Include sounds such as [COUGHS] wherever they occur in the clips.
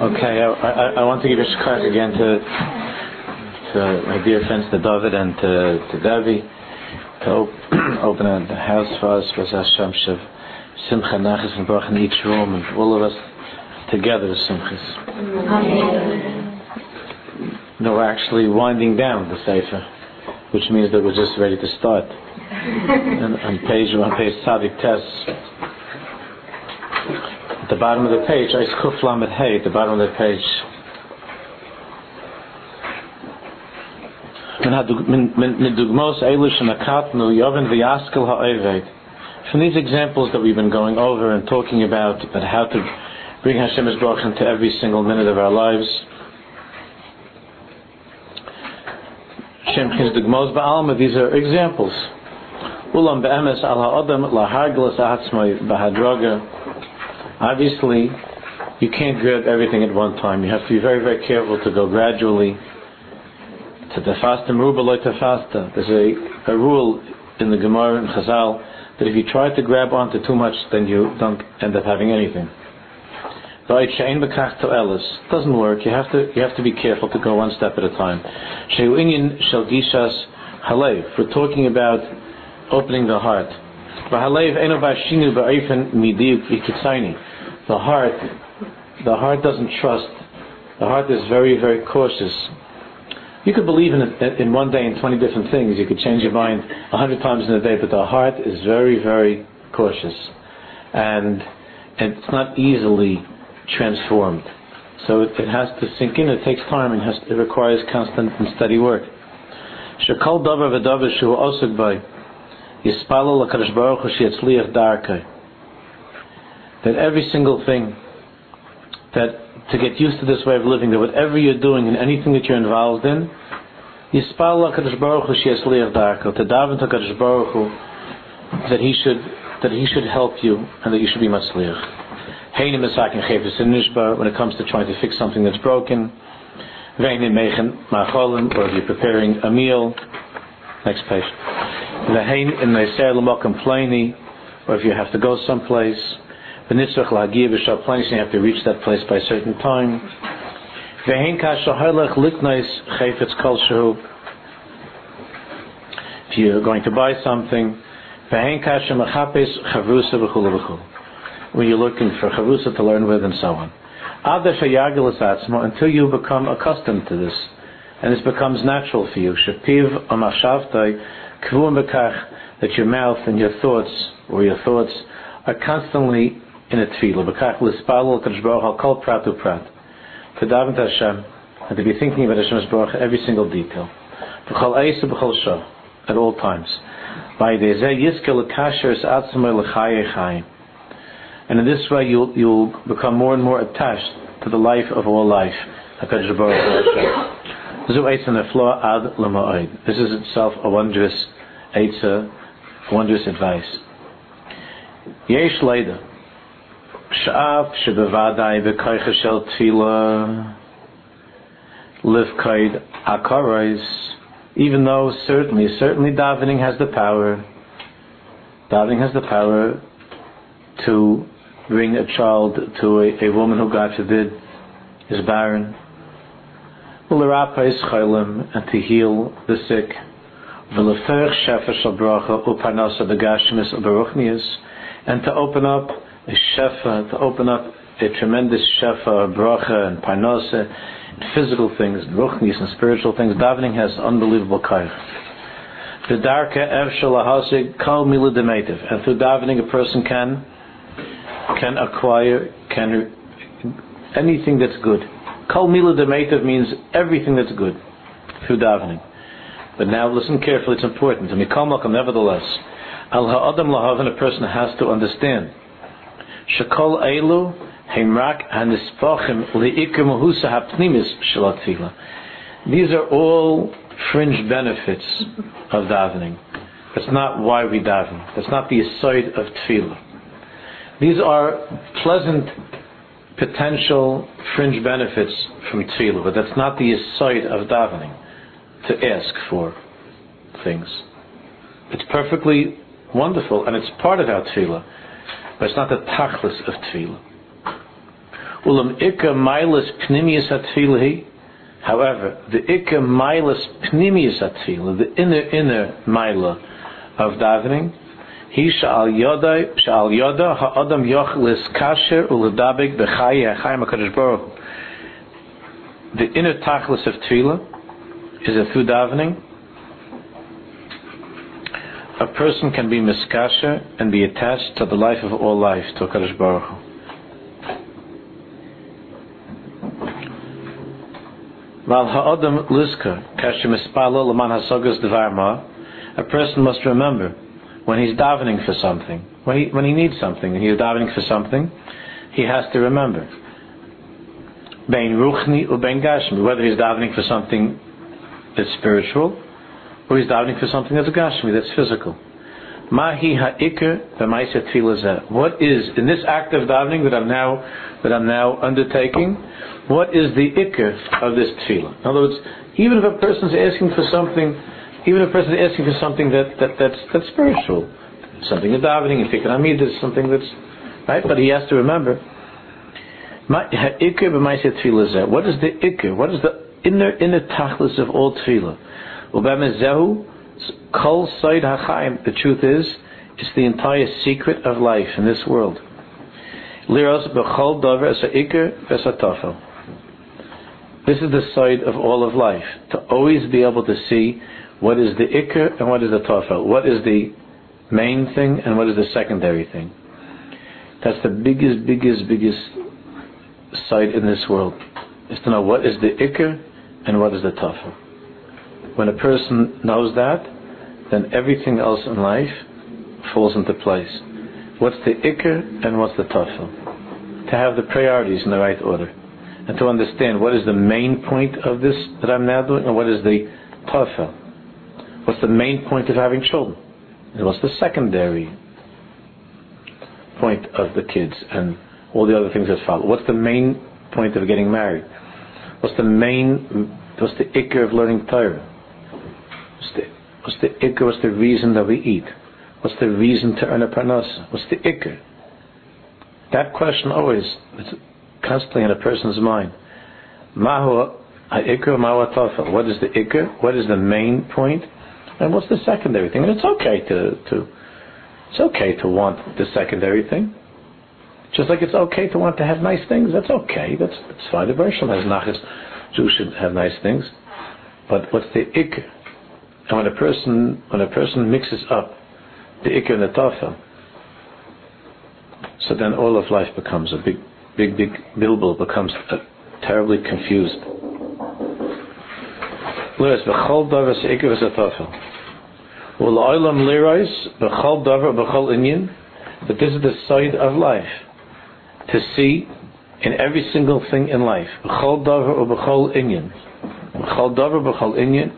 Okay, I, I, I want to give a shkach again to, to my dear friends, to David and to, to Debbie, to op- [CLEARS THROAT] open the house for us, for Hashem, Shev, Simcha, Nachas, and Baruch in each room, and all of us together, Simchas. No, we're actually winding down the Sefer, which means that we're just ready to start. [LAUGHS] and on page, one, page Tzadik Tes, at the bottom of the page, Ice Kuf Lamed Hey, the bottom of the page. From these examples that we've been going over and talking about, about how to bring Hashem's Baruch into every single minute of our lives, these are examples. Be'emes al Obviously, you can't grab everything at one time. You have to be very, very careful to go gradually. To the fasta meruba to fasta. There's a, a rule in the Gemara and Chazal that if you try to grab onto too much, then you don't end up having anything. Doesn't work. You have to you have to be careful to go one step at a time. We're talking about opening the heart. The heart, the heart doesn't trust. The heart is very, very cautious. You could believe in it in one day in 20 different things. You could change your mind a hundred times in a day, but the heart is very, very cautious. And it's not easily transformed. So it, it has to sink in. It takes time and has, it requires constant and steady work. Davar v'davar by l'kadosh baruch hu darkei that every single thing that to get used to this way of living, that whatever you're doing and anything that you're involved in, Yispal HaKadosh Baruch Hu Shiasliach Darko, to daven to Baruch Hu, that he should, that he should help you and that you should be Chefes Nishba, when it comes to trying to fix something that's broken. Veinim Macholim, or if you're preparing a meal. Next page. Vehein in Neser L'Mokim Plani, or if you have to go someplace. V'nitzvach la'agiyah b'shal planes, you have to reach that place by a certain time. V'hein kashahalach liknois chayfetz kol shehu. If you're going to buy something, v'hein kasha mechapes chavrusa v'chulu v'chulu. When you're looking for chavrusa to learn with and so on. Adar shayagelas atzmo, until you become accustomed to this, and this becomes natural for you. Shapiv amachavtai bekach, that your mouth and your thoughts, or your thoughts, are constantly in a tefillah. B'kach l'spalul kadosh baruch al kol prat u prat. To daven to Hashem and to be thinking about Hashem's baruch every single detail. B'chol eisa b'chol shah at all times. By dezeh yizke l'kasher es atzmei l'chaye chayim. And in this way you'll, you'll become more and more attached to the life of all life. HaKadosh Baruch Hu. [COUGHS] This is itself a wondrous Eitza, wondrous advice. Yesh Leida. שאף שבוודאי בכויכה של תפילה livkaid akarais, even though certainly, certainly davening has the power, davening has the power to bring a child to a, a woman who, God forbid, is barren. is chaylim, and to heal the sick. V'leferch shefer shal bracha uparnasa begashmis uberuchnias, and to open up a shefa, to open up a tremendous shefa, bracha, and parnasa, physical things, and ruchnis, and spiritual things. Davening has unbelievable kaich. The darka ev shalahasig kal mila. And through davening, a person can can acquire can anything that's good. Kal mila means everything that's good through davening. But now listen carefully; it's important. And nevertheless, al ha'adam lahavan, a person has to understand Shekol Eilu Heimrak Hanispochim Liikr Mahusa Hapnimis Shalatfila. These are all fringe benefits of davening. That's not why we daven. That's not the aside of tefillah. These are pleasant potential fringe benefits from tefillah, but that's not the aside of davening to ask for things. It's perfectly wonderful and it's part of our tefillah but it's not the tachlis of tefillah. Ulam ikka milas pnimius atfilahi. However, the ikka milas pnimius atfilah, the inner inner mila of davening, he shall yoda shall yoda ha'adam yochlis kasher uladabik b'chayi ha'chayim hakadosh baruch. The inner tachlis of tefillah is that through davening, a person can be miskasher and be attached to the life of all life, to Hakadosh Baruch Hu. A person must remember when he's davening for something, when he, when he needs something, and he's davening for something, he has to remember. Whether he's davening for something that's spiritual, or he's davening for something that's gashmi, that's physical. Mahi ha'ikr What is in this act of davening that I'm now that I'm now undertaking? What is the ikr of this tefillah? In other words, even if a person's asking for something even if a person is asking for something that, that that's that's spiritual, something of davening, if tikkun amid something that's right, but he has to remember. What is the ikr? What is the inner inner tachlis of all tefillah? The truth is, it's the entire secret of life in this world. This is the side of all of life. To always be able to see what is the ikr and what is the tafel? What is the main thing and what is the secondary thing? That's the biggest, biggest, biggest sight in this world. Is to know what is the ikr and what is the tafel. When a person knows that, then everything else in life falls into place. What's the ikr and what's the tafel? To have the priorities in the right order. And to understand what is the main point of this that I'm now doing and what is the tafel. What's the main point of having children? And what's the secondary point of the kids and all the other things that follow? What's the main point of getting married? What's the main, what's the ikr of learning Torah? What's the, what's the ikr, what's the reason that we eat? What's the reason to earn a parnasa? What's the ikr? That question always, it's constantly in a person's mind. Mahu ikr, mahu What is the ikr? What is the main point? And what's the secondary thing? And it's okay to, to it's okay to want the secondary thing. Just like it's okay to want to have nice things. That's okay. That's that's fine. The Bershom has nachas. Jews should have nice things. But what's the ik? And when a person when a person mixes up the ik and the tafel, so then all of life becomes a big big big bilbul becomes terribly confused. Whereas davar davar inyan. But this is the side of life to see in every single thing in life. Davar or inyan. Davar inyan.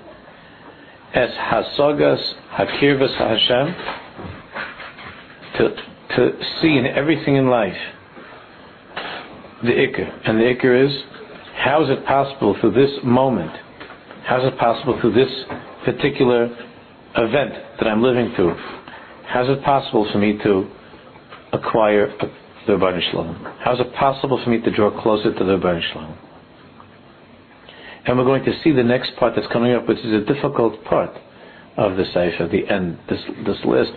As hasagas hakirvas Hashem. To to see in everything in life the ikr, and the ikr is how is it possible through this moment? How is it possible through this particular event that I'm living through, how is it possible for me to acquire the Rebbeinu Shalom? How is it possible for me to draw closer to the Rebbeinu Shalom? And we're going to see the next part that's coming up, which is a difficult part of the Sefer, the end, this, this list.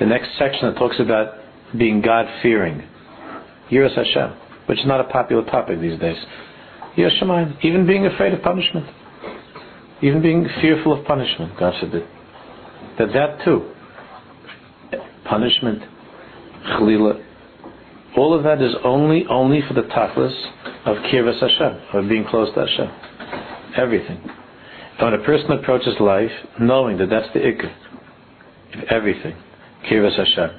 The next section that talks about being God-fearing. Yiras Hashem, which is not a popular topic these days. Yiras even being afraid of punishment even being fearful of punishment, God forbid, that that too, punishment, chalila, all of that is only only for the tachlis of kirvas Hashem, of being close to Hashem. Everything. And when a person approaches life, knowing that that's the ikr of everything, kirvas Hashem.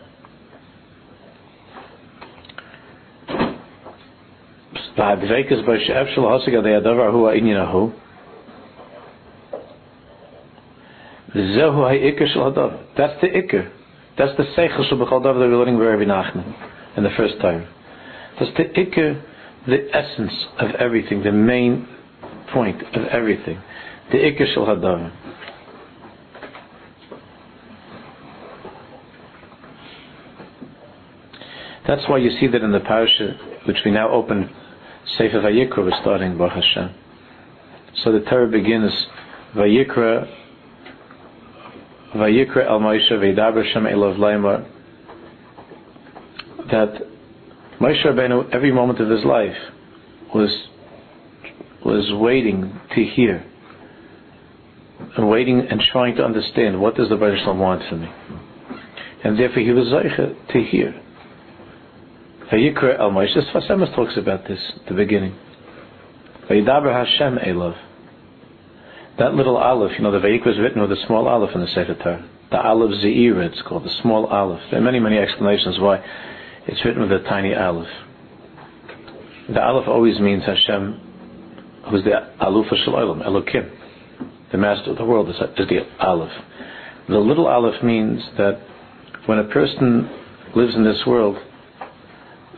That's the ikr. That's the seichel shel b'chol davar that we're learning by Rabbi Nachman in the first time. That's the ikr, the essence of everything, the main point of everything. The ikr shel. That's why you see that in the parasha which we now open Sefer Vayikra, we're starting Baruch Hashem. So the Torah begins Vayikra Vayikra El Moshe Veidaber Shem Elov Laimar that Moshe Rabbeinu every moment of his life was was waiting to hear and waiting and trying to understand what does the Baruch want from me and therefore he was zeicha to hear Vayikra El Moshe Sfas Emes talks about this at the beginning Veidaber Hashem Elov that little aleph, you know, the Vayik was written with a small aleph in the Sefer Torah. The aleph Zeir, it's called, the small aleph. There are many, many explanations why it's written with a tiny aleph. The aleph always means Hashem, who's the alufa shalaylam, Elokim. The master of the world is, is the aleph. The little aleph means that when a person lives in this world,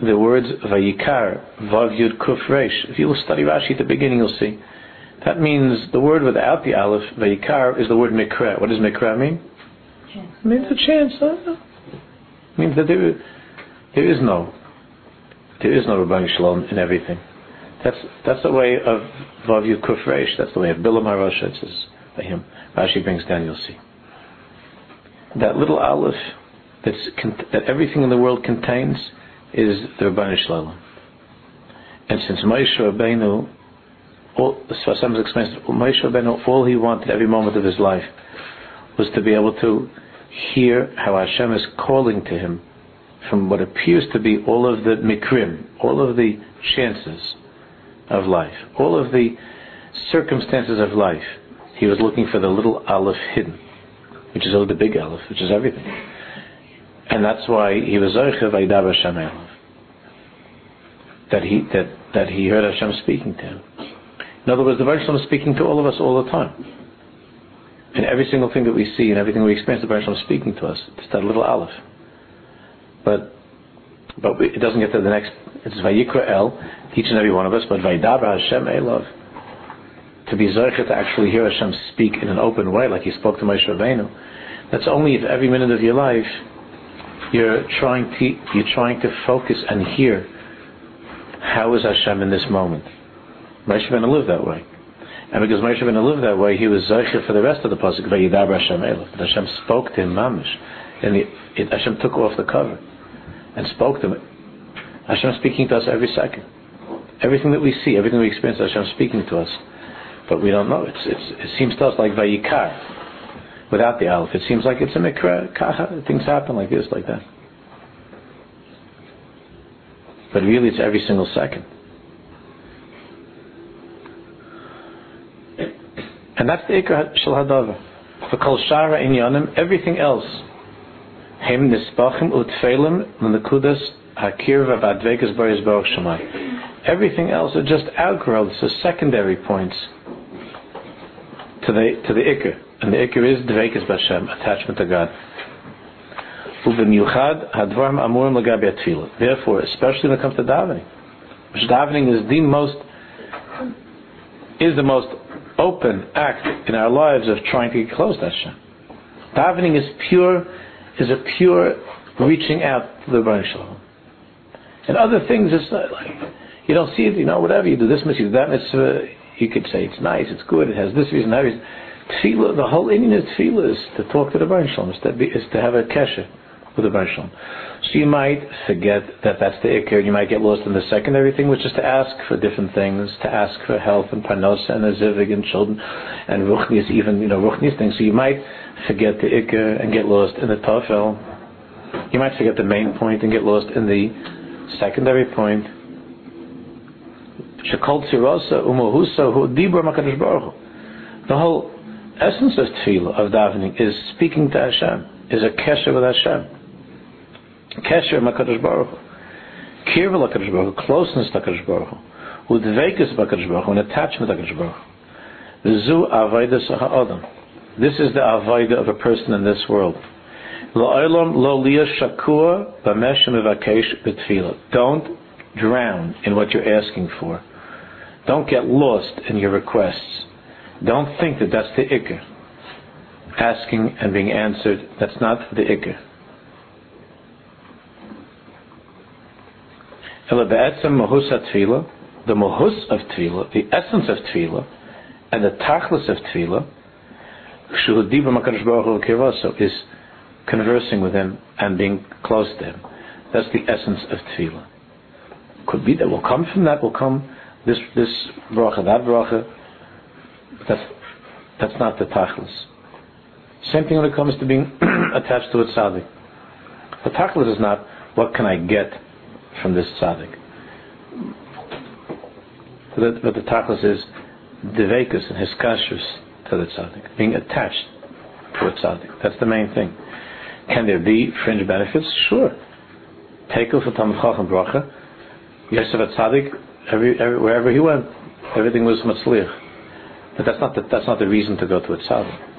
the words Vayikar, Vav Yud Kuf Resh, if you will study Rashi at the beginning, you'll see that means the word without the aleph, vayikar, is the word mikra. What does mikra mean? It means a chance. Huh? It means that there, there is no, there is no Rabbi Shalom in everything. That's that's the way of Vav Yud Kuf Reish. That's the way of Bilam Harosha. It says by him. Rashi brings down. You'll see that little aleph that's that everything in the world contains is the Rabbi Shalom. And since Moshe Rabbeinu all, Sfas explains, Moshe Rabbeinu, all he wanted every moment of his life was to be able to hear how Hashem is calling to him from what appears to be all of the mikrim, all of the chances of life, all of the circumstances of life. He was looking for the little aleph hidden, which is all the big aleph, which is everything. And that's why he was Zoichev Aidab Hashem That he, that, that he heard Hashem speaking to him. In other words, the Baruch is speaking to all of us all the time. And every single thing that we see and everything we experience, the Baruch is speaking to us. It's that little aleph. But but it doesn't get to the next. It's Vayikra El, each and every one of us. But Vaydaber Hashem Elov, to be Zoichet to actually hear Hashem speak in an open way, like He spoke to Moshe Rabbeinu. That's only if every minute of your life you're trying to you're trying to focus and hear how is Hashem in this moment. Moshe Rabbeinu lived that way. And because Moshe Rabbeinu lived that way, he was Zeicher for the rest of the Pasuk, Vayidaber Hashem. But Hashem spoke to him, Mamish. And the, it, Hashem took off the cover and spoke to him. Hashem speaking to us every second. Everything that we see, everything we experience, Hashem is speaking to us. But we don't know. It's, it's, it seems to us like Vayikar, without the Aleph. It seems like it's a Mikra, Kacha, things happen like this, like that. But really, it's every single second. And that's the Ikra Shal Hadavar. For Kol Shara Inyanim, everything else, Hem Nispachim Utfelim L'Nekudas Hakir V'Advekas Baris Baruch Shemai. Everything else are just outgrowths, so secondary points to the to the Ikr. And the Ikr is Dvekas Bashem, attachment to God. Ubemiuchad Hadvarim Amurim Lagabi Atfilah. Therefore, especially when it comes to davening, which davening is the most is the most open act in our lives of trying to get close to Hashem. Davening is pure, is a pure reaching out to the Baruch Shalom. And other things, it's not like, you don't see it, you know, whatever, you do this mitzvah, that mitzvah, you could say it's nice, it's good, it has this reason, that reason. Tefillah, the whole Indian of tefillah is to talk to the Baruch Shalom, is to, be, is to have a kesher with the Baruch Shalom. So you might forget that that's the ikr. You might get lost in the secondary thing, which is to ask for different things, to ask for health and parnosa and a zivig and children and ruchnis, even you know ruchnis things. So you might forget the ikr and get lost in the tafel. You might forget the main point and get lost in the secondary point. Makadosh The whole essence of tefillah of davening is speaking to Hashem, is a kesher with Hashem. Kesher Makadosh Baruch Hu. Kirva Lakadosh Baruch Hu, closeness to Hakadosh Baruch Hu. Udvekas Bakadosh Baruch Hu, an attachment to Hakadosh Baruch Hu. Zu Avaida Ha'adam. This is the Avaida of a person in this world. Don't drown in what you're asking for. Don't get lost in your requests. Don't think that that's the ikr. Asking and being answered, that's not the ikr. The mahus of tefillah, the essence of tefillah, and the tachlis of tefillah, is conversing with him and being close to him. That's the essence of tefillah. Could be that will come from that will come this this bracha, that bracha. That's that's not the tachlis. Same thing when it comes to being [CLEARS THROAT] attached to a tzaddik. The tachlis is not what can I get from this tzaddik. But the, the tachlis is devekus and hiskashus to the tzaddik, being attached to a tzaddik. That's the main thing. Can there be fringe benefits? Sure. Tekel for Talmud Chacham bracha. Yosef tzaddik, every, every, wherever he went, everything was matzliach. But that's not the, that's not the reason to go to a tzaddik.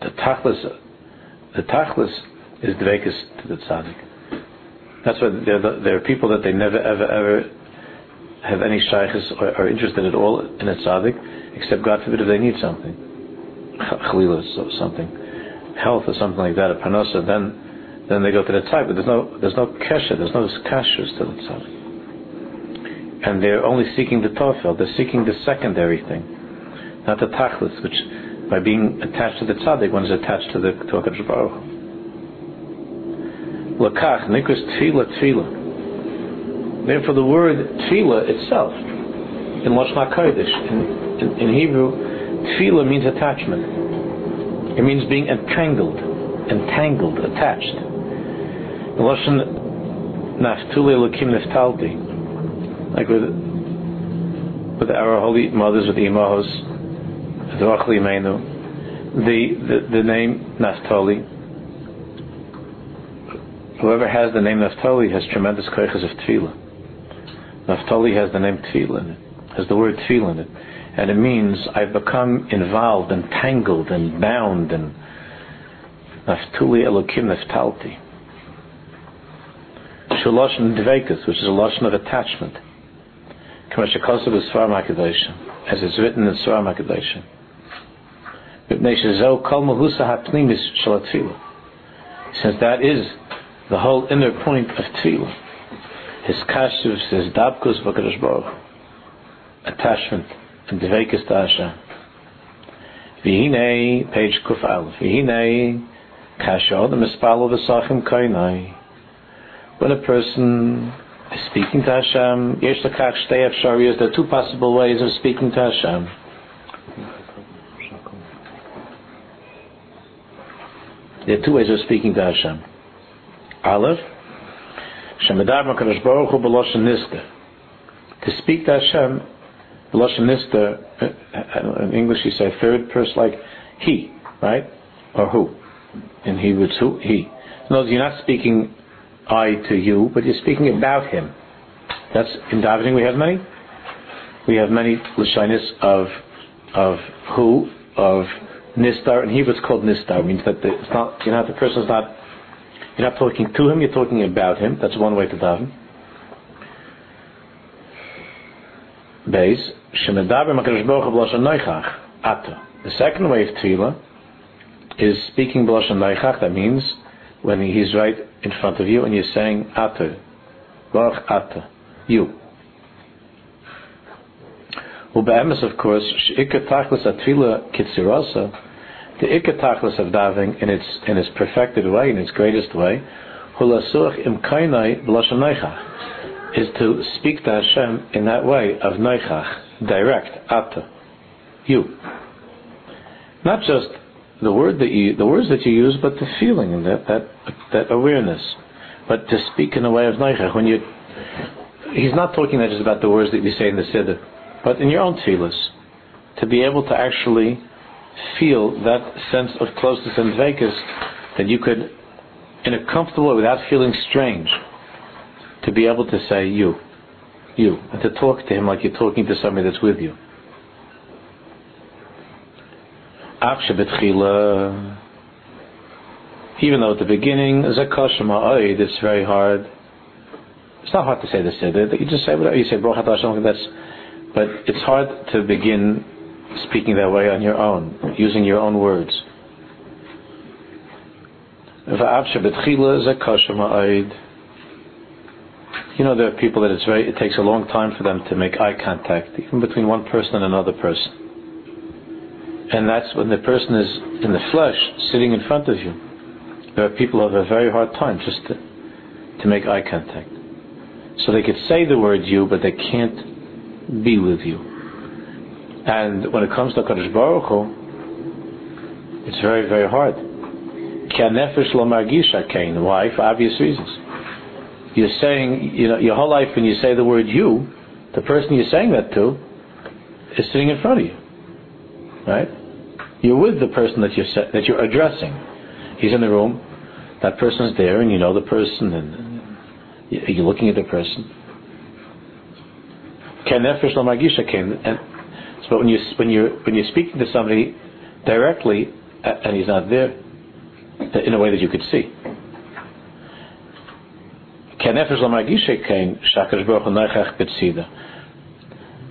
The tachlis, the tachlis is dvekus to the tzaddik. That's why there, there are people that they never ever ever have any shaykhs or are interested at all in a tzaddik, except God forbid if they need something, chalila something, health or something like that, a panosa, then then they go to the tzaddik. But there's no there's no kesha, there's no kashrus to the tzaddik and they're only seeking the tofel, they're seeking the secondary thing, not the tachlis, which by being attached to the tzaddik, one is attached to the to HaKadosh Baruch Lakach, nikras tefillah, tefillah. Therefore the word tefillah itself, in Lashon HaKodesh, in, Hebrew, tefillah means attachment. It means being entangled, entangled, attached. Lashon Naftuli Lakim Niftalti, like with with our holy mothers, with the imahos, the, the the name Naphtali. Whoever has the name Naphtali has tremendous koiches of tefillah. Naphtali has the name tefillah in it, has the word tefillah in it, and it means I've become involved, and tangled and bound, and Naftuli Elokim Naftalti. Shaloshin Dvekas, which is a lotion of attachment as it's written in Svar HaKadoshim. Since that is the whole inner point of tefillah, his kashivs, his dabkus v'kadosh baruch, attachment and devekas to Hashem. V'hinei, page kuf al, v'hinei, kashod, mispalo v'sachim kainai. When a person is speaking to Hashem. Yesh lekach shtei efshariyos. There are two possible ways of speaking to Hashem. There are two ways of speaking to Hashem. Aleph, Shemedar Makadosh Baruch Hu b'loshen nister. To speak to Hashem, b'loshen nister, uh, in English you say third person, like he, right? Or who. In Hebrew it's who? He. In other words, you're not speaking I to you, but you're speaking about him. That's in davening. We have many. We have many lashinis of of who of nistar. In Hebrew, it's called nistar. It means that the, it's not. You know, the person's not. You're not talking to him. You're talking about him. That's one way to daven. Beis shemedaber makadosh baruch b'lashon noichach ata. The second way of tefillah is speaking b'lashon noichach. That means when he's right in front of you and you're saying Ata, Baruch Ata, you. Ube'emes, of course, Ikka Tachlis Atfila Kitzirasa, the Ikka Tachlis of Daving in its, in its perfected way, in its greatest way, Hulasuch Im Kainai B'Lashon is to speak to Hashem in that way of Noichach, direct, Ata, you. Not just the word that you, the words that you use, but the feeling and that that that awareness. But to speak in a way of neichach, when you, he's not talking just about the words that you say in the siddur, but in your own tefillas, to be able to actually feel that sense of closeness and vekas that you could, in a comfortable way, without feeling strange, to be able to say you, you, and to talk to him like you're talking to somebody that's with you. Even though at the beginning, it's very hard. It's not hard to say Siddur. You just say whatever. You say that's, but it's hard to begin speaking that way on your own, using your own words. You know, there are people that it takes a long time for them to make eye contact, even between one person and another person. And that's when the person is in the flesh, sitting in front of you. There are people who have a very hard time just to, to make eye contact. So they could say the word you, but they can't be with you. And when it comes to Kadosh Baruch Hu, it's very, very hard. Why? For obvious reasons. You're saying, you know, your whole life when you say the word you, the person you're saying that to is sitting in front of you. Right? You're with the person that you're, that you're addressing. He's in the room, that person's there, and you know the person, and you're looking at the person. And so when you when you when you're speaking to somebody directly and he's not there, in a way that you could see.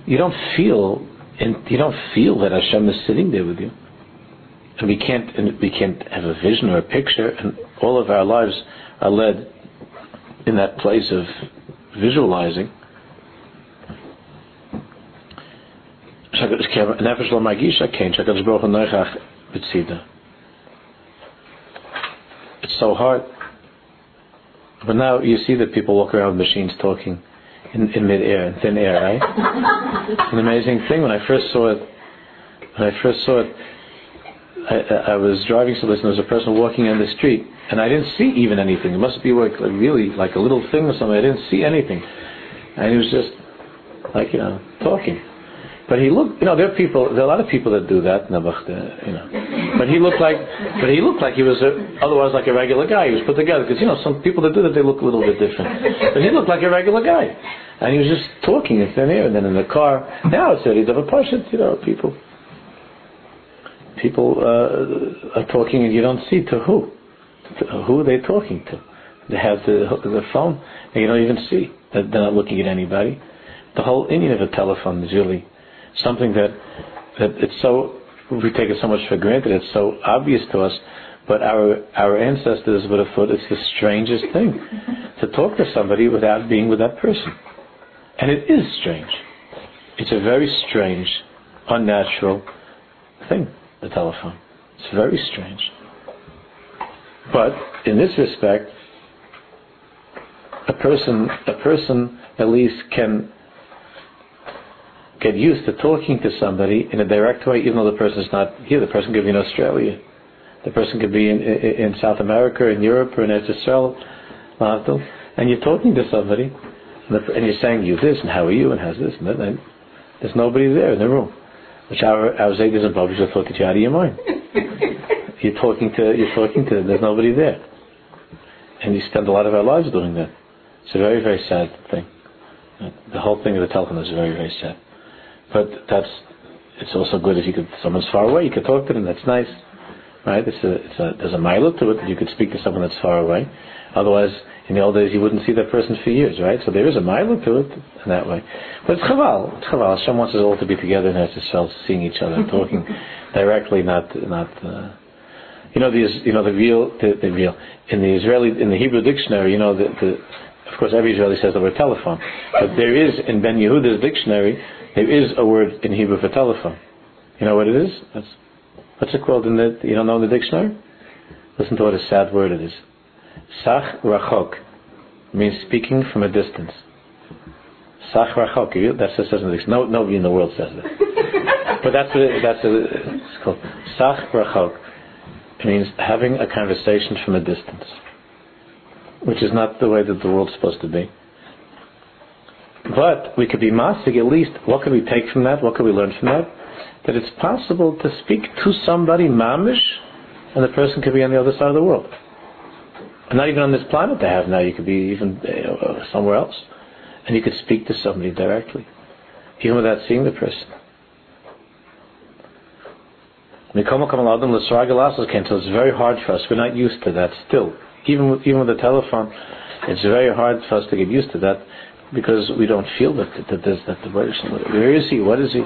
You don't feel, you don't feel that Hashem is sitting there with you, and we can't, and we can't have a vision or a picture, and all of our lives are led in that place of visualizing. It's so hard. But now you see that people walk around with machines talking in, in mid-air, in thin air, right? it's an amazing thing. When I first saw it, when I first saw it, I, I was driving so listen, there was a person walking in the street, and I didn't see even anything. It must be like, really like a little thing or something. I didn't see anything, and he was just like you know talking. But he looked, you know, there are people, there are a lot of people that do that, uh, you know. But he looked like, but he looked like he was a, otherwise like a regular guy. He was put together because you know some people that do that they look a little bit different. But he looked like a regular guy, and he was just talking in thin air. And then in the car, now it's he's of a person, you know, people. People uh, are talking and you don't see to who, to who they're talking to. They have the the phone and you don't even see. That they're not looking at anybody. The whole Indian of a telephone is really something that that it's so we take it so much for granted. It's so obvious to us, but our our ancestors would have thought it's the strangest thing to talk to somebody without being with that person, and it is strange. It's a very strange, unnatural thing. The telephone. It's very strange. But in this respect, a person a person at least can get used to talking to somebody in a direct way, even though the person is not here. The person could be in Australia. The person could be in, in, in South America, in Europe, or in Israel, uh, and you're talking to somebody, and you're saying you this, and how are you, and how's this, and that, and there's nobody there in the room. Which our our Zaydas and Bobbies will talk you out of your mind. [LAUGHS] you're talking to you're talking to there's nobody there, and you spend a lot of our lives doing that. It's a very very sad thing. The whole thing of the telephone is very very sad. But that's it's also good if you could someone's far away, you could talk to them. That's nice, right? It's a, it's a there's a mile to it that you could speak to someone that's far away. Otherwise, in the old days, you wouldn't see that person for years, right? So there is a mile to it in that way. But it's chaval. It's chaval. Hashem wants us all to be together and in Eretz seeing each other, talking [LAUGHS] directly, not not. Uh, you know these. You know the real. The, the real in the Israeli in the Hebrew dictionary. You know the, the of course, every Israeli says the word telephone, but there is in Ben Yehuda's dictionary there is a word in Hebrew for telephone. You know what it is? That's, what's it called in the, you don't know in the dictionary? Listen to what a sad word it is. Sach rachok means speaking from a distance. Sach rachok, that says in the dictionary. No, nobody in the world says that. [LAUGHS] but that's what it, that's what it's called. Sach rachok. It means having a conversation from a distance, which is not the way that the world's supposed to be. But we could be masig at least. What can we take from that? What can we learn from that? That it's possible to speak to somebody mamish, and the person could be on the other side of the world. And not even on this planet they have now. You could be even uh, somewhere else, and you could speak to somebody directly, even without seeing the person. So it's very hard for us. We're not used to that still. Even with, even with the telephone, it's very hard for us to get used to that because we don't feel that that there's that the where is he? What is he?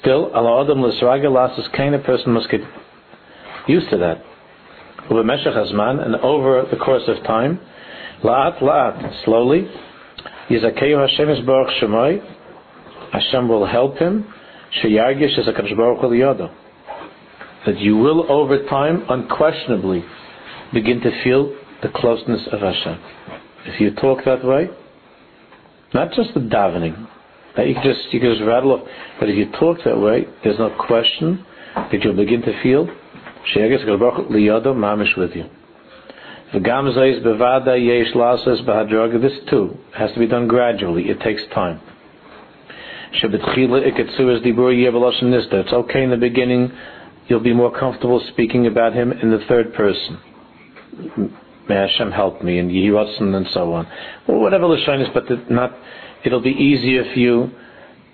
Still, Allah Adam L'Sraga Lasas kind of person must get used to that. And over the course of time, La'at la'at, slowly. Yizakeyu Hashem is Baruch Shemai. Hashem will help him. Sheyargish is a Baruch Hu That you will, over time, unquestionably, begin to feel the closeness of Hashem. If you talk that way, not just the davening, that you can just you can just rattle off, but if you talk that way, there's no question that you'll begin to feel Sheyargish Baruch Liyado Mamish with you. This too has to be done gradually. It takes time. It's okay in the beginning. You'll be more comfortable speaking about him in the third person. May Hashem help me, and Yihiratzen, and so on. Or whatever Lashain is, but not. It'll be easier for you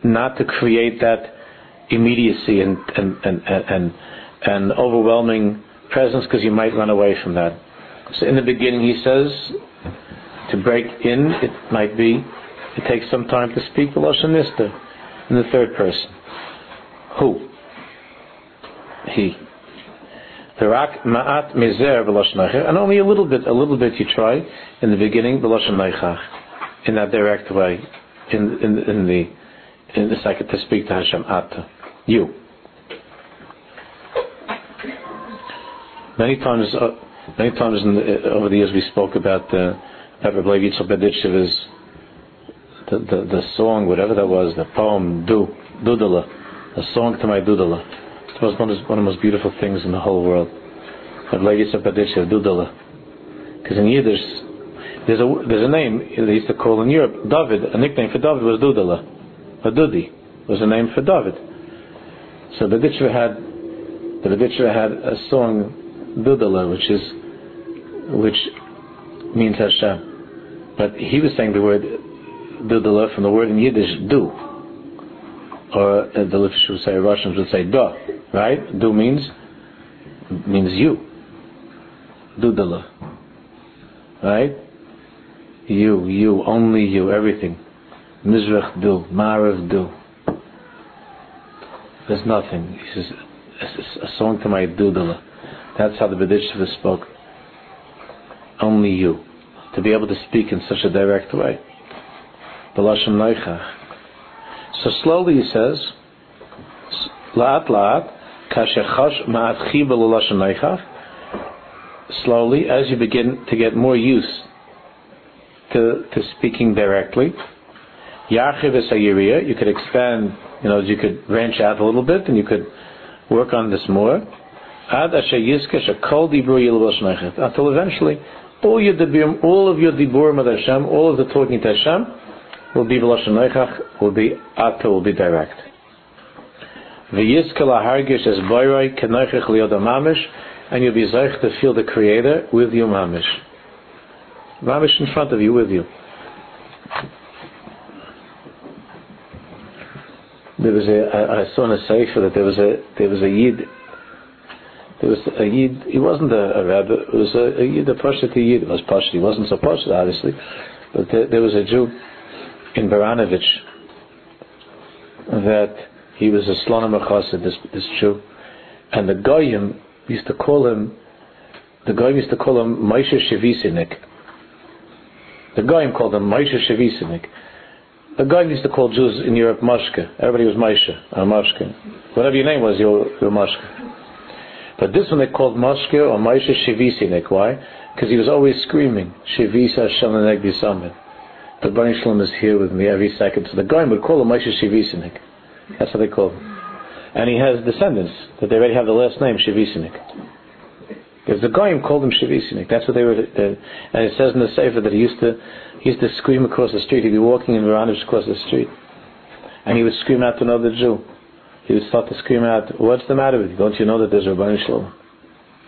not to create that immediacy and and and and, and overwhelming presence because you might run away from that. So in the beginning, he says, to break in, it might be, it takes some time to speak the Lashon in the third person. Who? He. Rak ma'at v'lashon and only a little bit, a little bit you try in the beginning v'lashon neichach, in that direct way, in in in the in the second to speak to Hashem at you. Many times. Uh, Many times the, over the years we spoke about the Rabbi Levi Yitzchak the, the, the song, whatever that was, the poem, Du, Dudala, a song to my Dudala. It was one of, the most beautiful things in the whole world. Because in Yiddish, there's a, there's a name they used to call in Europe, David, a nickname for David was Dudala. A Dudi was a name for David. So the Ditcher had, the Ditcher had a song Dudala, which is which means Hashem. But he was saying the word Dudala from the word in Yiddish do. Or uh, the Litvish would say Russians would say da, right? Do means means you. Dudala. Right? You, you, only you, everything. Mizrach do, Marav do. There's nothing. He says, a song to my dudala. That's how the B'dishva spoke. Only you. To be able to speak in such a direct way. So slowly he says, La'at la'at, Slowly, as you begin to get more used to, to speaking directly, you could expand, you know, you could branch out a little bit and you could work on this more. Until eventually, all your diburim, all of your diburim with Hashem, all of the talking to Hashem, will be will be ata, will be direct. V'yizkel hargish as boyroi kenoichach liod mamish, and you'll be zeich to feel the Creator with you mamish. Mamish in front of you, with you. There was a, I, I saw in a sefer that there was a, there was a yid there was a Yid, he wasn't a, a rabbi, it was a, a Yid, a Pashto Yid, it was Pashto, he wasn't so Pashto obviously, but there, there, was a Jew in Baranovich that he was a Slonim Chassid, this, this Jew, and the Goyim used to call him, the Goyim used to call him Moshe Shevisinik. The Goyim called him Moshe Shevisinik. The Goyim used to call Jews in Europe Mashke. Everybody was Moshe, or Mashke. Whatever your name was, you're, you're Mashke. But this one they called Moshke or Maisha Shivisinik. Why? Because he was always screaming, Shivisa Shalanegdi Summit. The Baruch Shalom is here with me every second. So the guy would call him Maisha Shivisinik. That's what they call him. And he has descendants that they already have the last name, Shivisinik. Because the Goyim called him Shivisinik. That's what they were. and it says in the Sefer that he used to he used to scream across the street. He'd be walking in Veronish across the street. And he would scream out to another Jew he would start to scream out, what's the matter with you? Don't you know that there's a Rabban Shalom?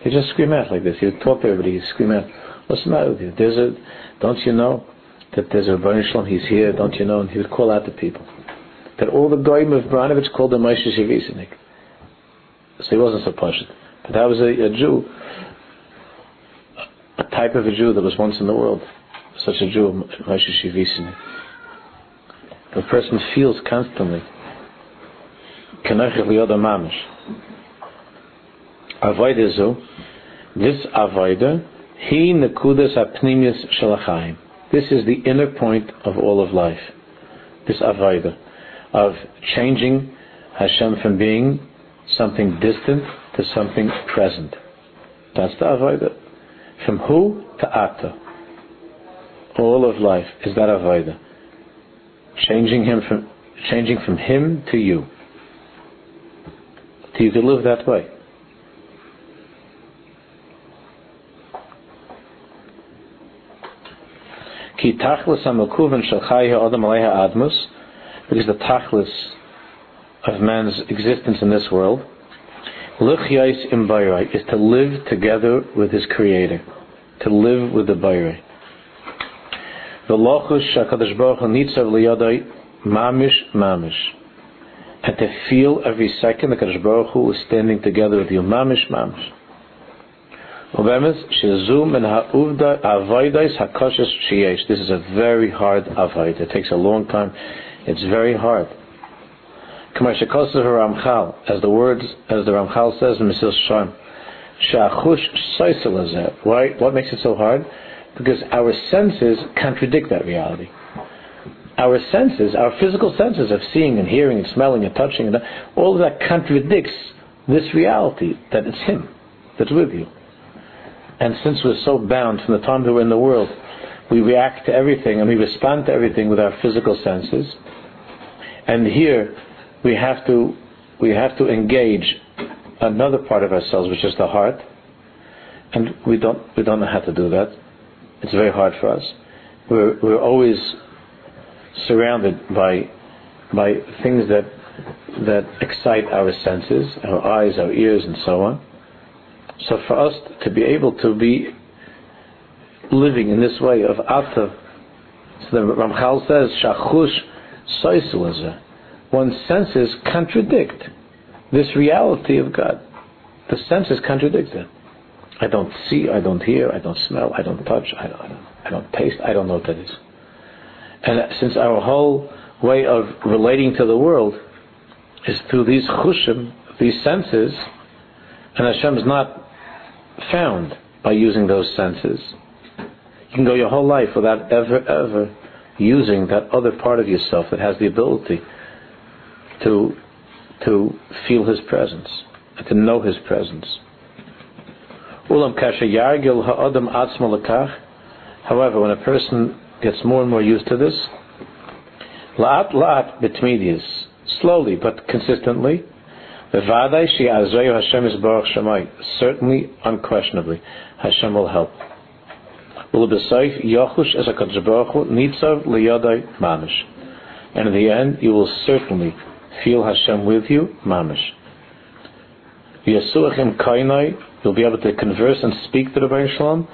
He'd just scream out like this. He would talk to everybody. He'd scream out, what's the matter with you? There's a, don't you know that there's a Rabban Shalom? He's here. Don't you know? And he would call out to people. That all the Goyim of Baranovich called him Moshe Shivisinik. So he wasn't so pushed. But that was a, a Jew, a type of a Jew that was once in the world. Such a Jew, Moshe Shivisinik. The person feels constantly. Avoida zo, this avoida He nekudas apnimius shalachayim. This is the inner point of all of life. This avodah of changing Hashem from being something distant to something present. That's the avodah. From who to ata. All of life is that avodah. Changing him from changing from him to you. To you to live that way. Admus, because the tachlis of man's existence in this world, luchyais im is to live together with his creator, to live with the bayrai. The lochus shakadosh baruch nitzav liyadai mamish mamish, and to feel every second that Kadosh Baruch Hu is standing together with you, mamish mamish. Obemes Shezum and Ha'uvda Avaydais Hakashas Sheyesh. This is a very hard avoid. It takes a long time. It's very hard. As the words, as the Ramchal says in Mesil Shem, Why? What makes it so hard? Because our senses contradict that reality. Our senses, our physical senses of seeing and hearing and smelling and touching, and all of that contradicts this reality that it's Him that's with you. And since we're so bound from the time that we're in the world, we react to everything and we respond to everything with our physical senses. And here we have to we have to engage another part of ourselves, which is the heart. And we don't we don't know how to do that. It's very hard for us. We're we're always surrounded by by things that that excite our senses, our eyes, our ears, and so on. So for us to be able to be living in this way of Ata, so the Ramchal says, Shachush Soisulazah. One's senses contradict this reality of God. The senses contradict it. I don't see, I don't hear, I don't smell, I don't touch, I don't, I don't, I don't taste, I don't know what that is. And since our whole way of relating to the world is through these chushim, these senses, and Hashem is not found by using those senses. You can go your whole life without ever, ever using that other part of yourself that has the ability to, to feel His presence and to know His presence. However, when a person gets more and more used to this, la'at la'at slowly but consistently, Certainly, unquestionably, Hashem will help. And in the end, you will certainly feel Hashem with you, mamish. You'll be able to converse and speak to the Baruch Shalom,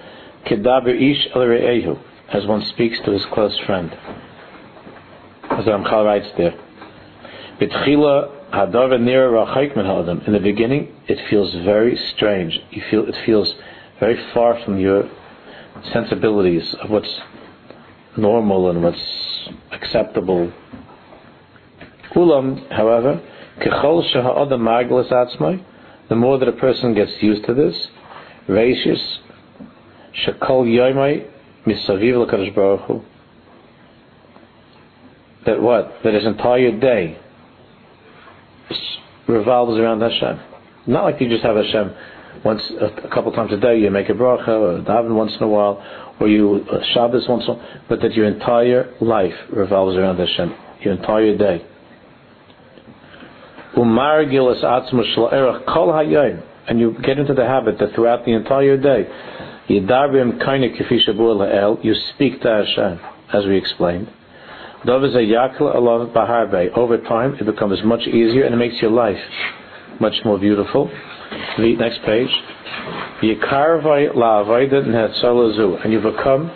ish as one speaks to his close friend. As Ramchal writes there. In the beginning, it feels very strange. You feel it feels very far from your sensibilities of what's normal and what's acceptable. Ulam, however, the more that a person gets used to this, Reishis, Shakal Yoimai, Misaviv Baruch that what? That his entire day revolves around Hashem. Not like you just have Hashem once a, couple times a day. You make a bracha or daven once in a while, or you uh, Shabbos once in a while, but that your entire life revolves around Hashem. Your entire day. And you get into the habit that throughout the entire day, you speak to Hashem, as we explained. Over time, it becomes much easier and it makes your life much more beautiful. The next page. And you become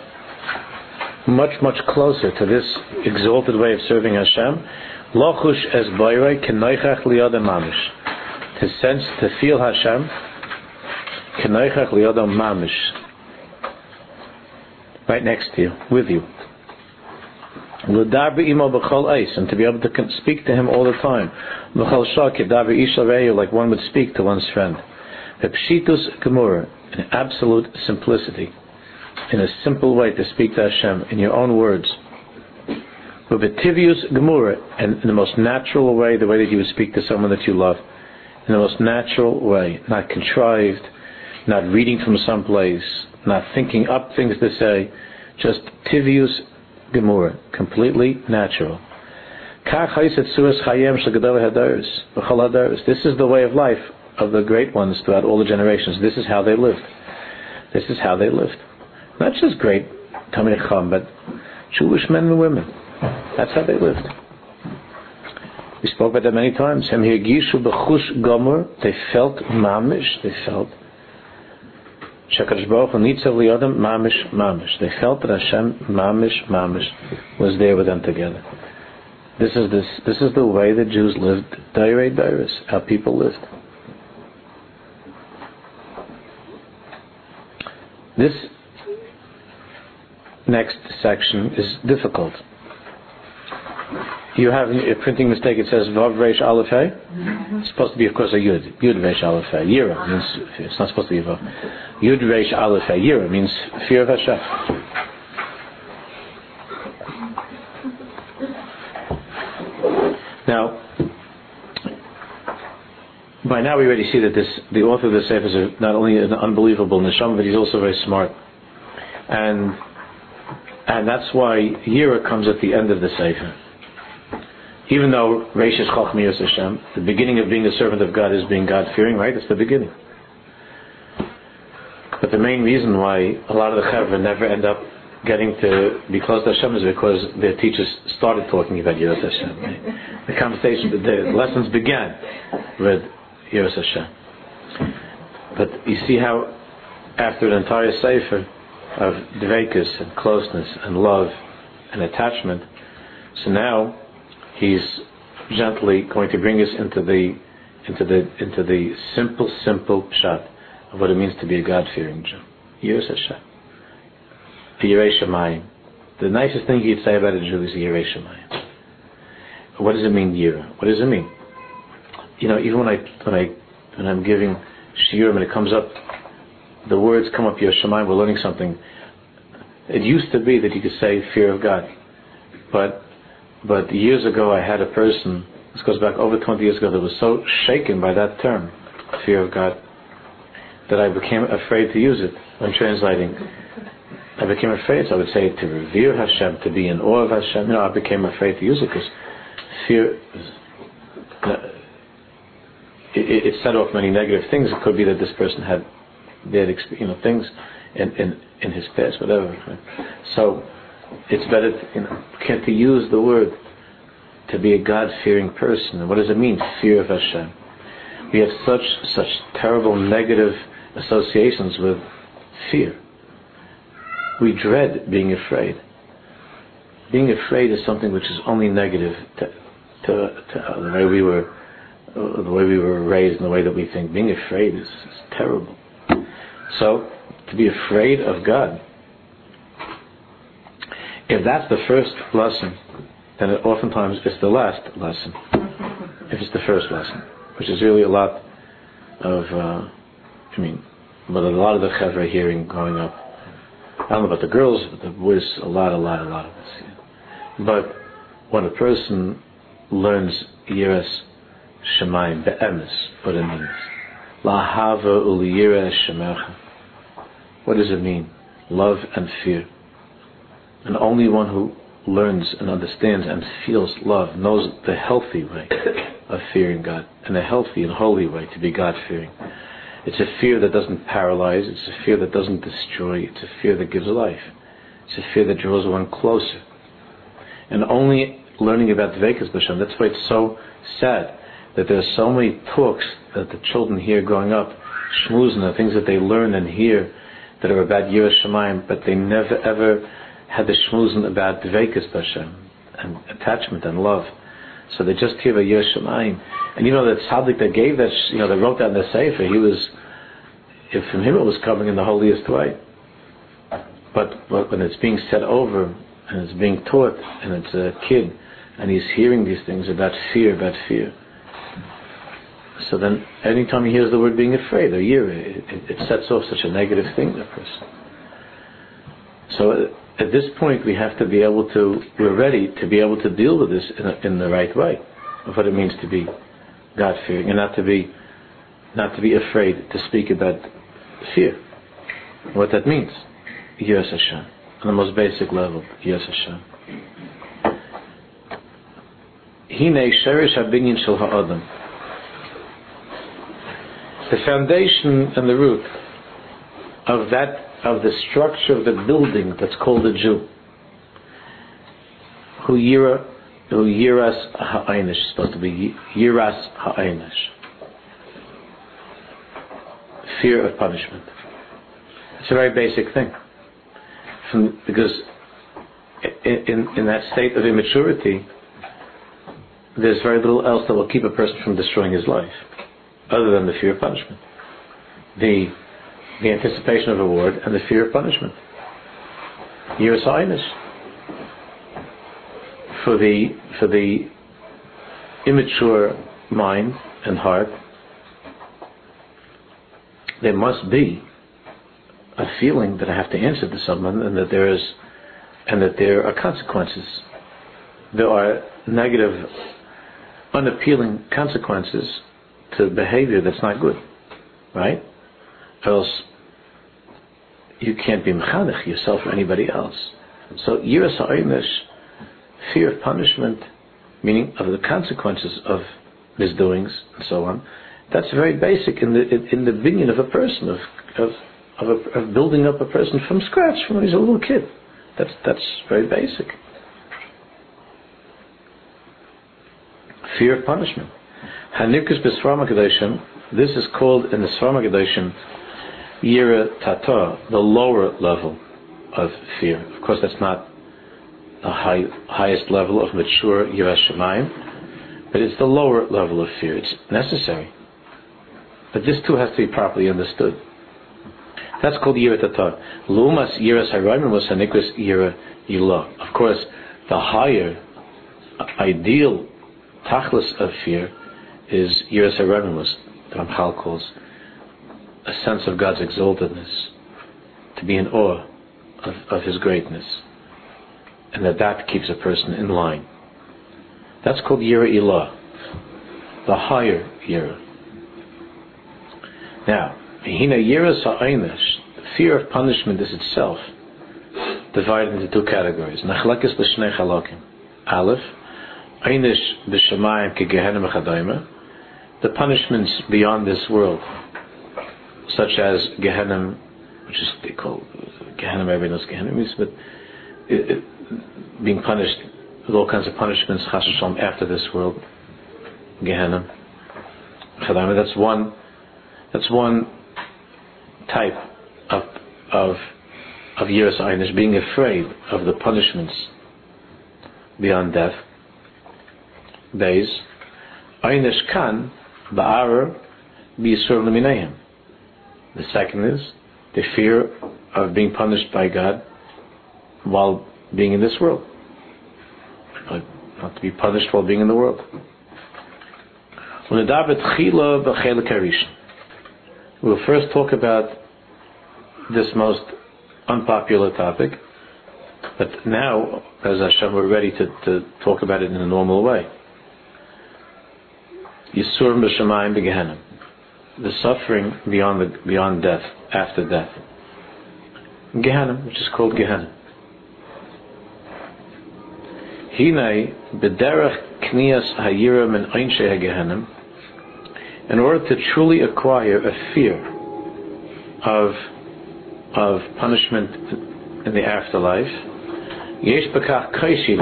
much, much closer to this exalted way of serving Hashem. Lochush es kenoichach mamish. To sense, to feel Hashem, kenoichach liyadam mamish. Right next to you, with you and to be able to speak to him all the time. Like one would speak to one's friend. In absolute simplicity. in a simple way to speak to Hashem in your own words. And in the most natural way, the way that you would speak to someone that you love. In the most natural way, not contrived, not reading from someplace, not thinking up things to say, just tivius gemura, completely natural. This is the way of life of the great ones throughout all the generations. This is how they lived. This is how they lived. Not just great Talmidei Chacham, but Jewish men and women. That's how they lived. We spoke about that many times. They felt mamish. They felt Shakadosh Baruch Hu nitzav liyodam mamish mamish. They felt that Hashem mamish mamish was there with them together. This is this. This is the way the Jews lived. Dairei dairis. How people lived. This next section is difficult. You have a printing mistake. It says Vav Reish Aleph Hey. It's supposed to be, of course, a Yud. Yud Reish Aleph Hey. Yira means it's not supposed to be Vav. Yud Reish Aleph Hey. Yira means fear of Hashem. Now, by now we already see that this, the author of the Sefer is not only an unbelievable neshama, but he's also very smart. And, and that's why Yira comes at the end of the Sefer. Even though Reish is Chachmiyos Hashem, the beginning of being a servant of God is being God-fearing, right? It's the beginning. But the main reason why a lot of the Chevra never end up getting to be close to Hashem is because their teachers started talking about Yiras Hashem. The conversation, the lessons began with Yiras Hashem. But you see how after an entire sefer of dvekus and closeness and love and attachment, so now he's gently going to bring us into the into the into the simple, simple shot of what it means to be a God-fearing Jew. Yiras Hashem. Yirei Shemayim. The nicest thing you'd say about a Jew is Yirei Shemayim. What does it mean, Yira? What does it mean? You know, even when I when I when I'm giving shiurim and it comes up, the words come up, Yerushalayim, we're learning something. It used to be that you could say fear of God. But but years ago I had a person, this goes back over 20 years ago, that was so shaken by that term, fear of God, that I became afraid to use it when translating. I became afraid, so I would say to revere Hashem, to be in awe of Hashem. You know, I became afraid to use it because fear it, it, set off many negative things. It could be that this person had bad, you know, things in, in, in his past, whatever. So it's better, to, you know, can to use the word to be a God-fearing person. And what does it mean, fear of Hashem? We have such such terrible negative associations with fear. We dread being afraid. Being afraid is something which is only negative to, to, to the way we were the way we were raised and the way that we think. Being afraid is, is terrible. So, to be afraid of God, if that's the first lesson, then it oftentimes it's the last lesson. If it's the first lesson, which is really a lot of, uh, I mean, but a lot of the chevra hearing growing up. I don't know about the girls, but the boys, a lot, a lot, a lot of this. Yeah. But when a person learns Yiras Shemayim be'emes, what it means. Lahava uliyira shemecha. What does it mean? Love and fear. And only one who learns and understands and feels love knows the healthy way [COUGHS] of fearing God and a healthy and holy way to be God fearing. It's a fear that doesn't paralyze, it's a fear that doesn't destroy, it's a fear that gives life. It's a fear that draws one closer. And only learning about Dvekas B'Shem, that's why it's so sad that there are so many talks that the children hear growing up, shmuzin, the things that they learn and hear that are about Yiras Shemayim, but they never ever had the shmuzin about Dvekas B'Shem and attachment and love. So they just hear a Yiras Shemayim. And you know that tzaddik that gave that, you know, that wrote that in the Sefer, he was, if from him it was coming in the holiest way. But, but when it's being said over and it's being taught and it's a kid and he's hearing these things about fear, about fear, so then, anytime he hears the word being afraid or year, it, it, it, sets off such a negative thing in a person. So at this point, we have to be able to, we're ready to be able to deal with this in, a, in the right way of what it means to be God fearing and not to be, not to be afraid to speak about fear. What that means. Yiras Hashem. On the most basic level. Yiras Hashem. Hine Sherish Shel Ha'adam. The foundation and the root of that of the structure of the building that's called a Jew. Who yira, who yiras ha'aynish, supposed to be yiras ha'aynish. Fear of punishment. It's a very basic thing. From, because in, in, in that state of immaturity, there's very little else that will keep a person from destroying his life, other than the fear of punishment. The the anticipation of reward and the fear of punishment. Yerusainis. For the for the immature mind and heart, there must be a feeling that I have to answer to someone and that there is and that there are consequences. There are negative, unappealing consequences to behavior that's not good. Right? Else you can't be mechanech yourself or anybody else. So yiras ha'aynish, fear of punishment, meaning of the consequences of misdoings and so on. That's very basic in the in the opinion of a person of of of, a, of building up a person from scratch from when he's a little kid. That's that's very basic. Fear of punishment. B'sfarma This is called in the Sfarma Yira Tata, the lower level of fear. Of course, that's not the high, highest level of mature Yiras Shemayim, but it's the lower level of fear. It's necessary. But this too has to be properly understood. That's called Yira Tata. Lumas Yiras Harayim was Hanikras Yira Yila. Of course, the higher ideal tachlis of fear is Yiras Harayim the Ramchal calls a sense of God's exaltedness, to be in awe of, of His greatness, and that that keeps a person in line. That's called Yira Ilah, the higher Yira. Now, Hina Yira Sa'aynish, fear of punishment is itself divided into two categories. Nachlekes l'shnei chalakim. Aleph, Einish b'shamayim ke gehenim the punishments beyond this world, such as Gehenna, which is they call Gehenna, everybody knows Gehenna means, but it, it, being punished with all kinds of punishments, Chashash after this world, Gehenna. That's one. That's one type of of of Yiras Einish, being afraid of the punishments beyond death. Days. Einish kan ba'ar b'yisur l'minayim. The second is the fear of being punished by God while being in this world. Not to be punished while being in the world. We'll first talk about this most unpopular topic, but now, as Hashem, we're ready to, to talk about it in a normal way. Yisur b'shamayim b'gehenim the suffering beyond the, beyond death, after death. Gehenna, which is called Gehenna. Hine bederach knias hayira min einshe hagehenim. In order to truly acquire a fear of of punishment in the afterlife, yesh bekach kaishi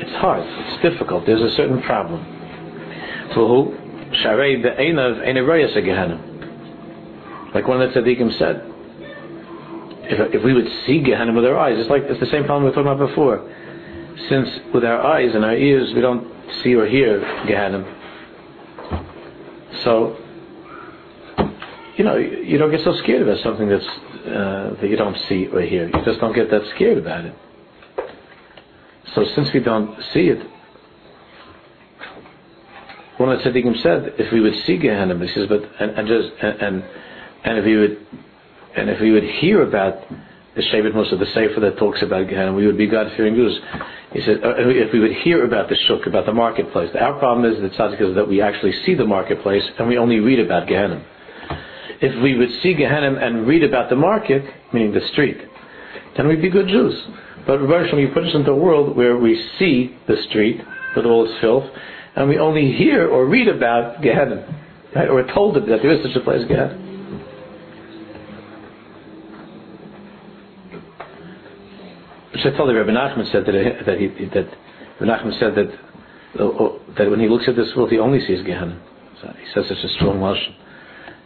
It's hard. It's difficult. There's a certain problem. For who? Sharei Gehenna. Like one of the tzaddikim said, if, if we would see Gehenna with our eyes, it's like it's the same problem we were talking about before. Since with our eyes and our ears we don't see or hear Gehenna, so you know you don't get so scared about something that's uh, that you don't see or hear. You just don't get that scared about it. So since we don't see it, one of the tzaddikim said, if we would see Gehenna, he says, but and, and just and, and if we would and if we would hear about the Shevet of the Sefer that talks about Gehenna, we would be God-fearing Jews. He said, uh, if we would hear about the shuk, about the marketplace. Our problem is that tzaddik is that we actually see the marketplace and we only read about Gehenna. If we would see Gehenna and read about the market, meaning the street, then we'd be good Jews. But Rosh you put us into a world where we see the street with all its filth, and we only hear or read about Gehenna, right? Or told that there is such a place, Gehenna. Which I told you, Rabbi Nachman said that, that, he, that Rabbi Nachman said that uh, that when he looks at this world, he only sees Gehenna. So he says such a strong Lashon.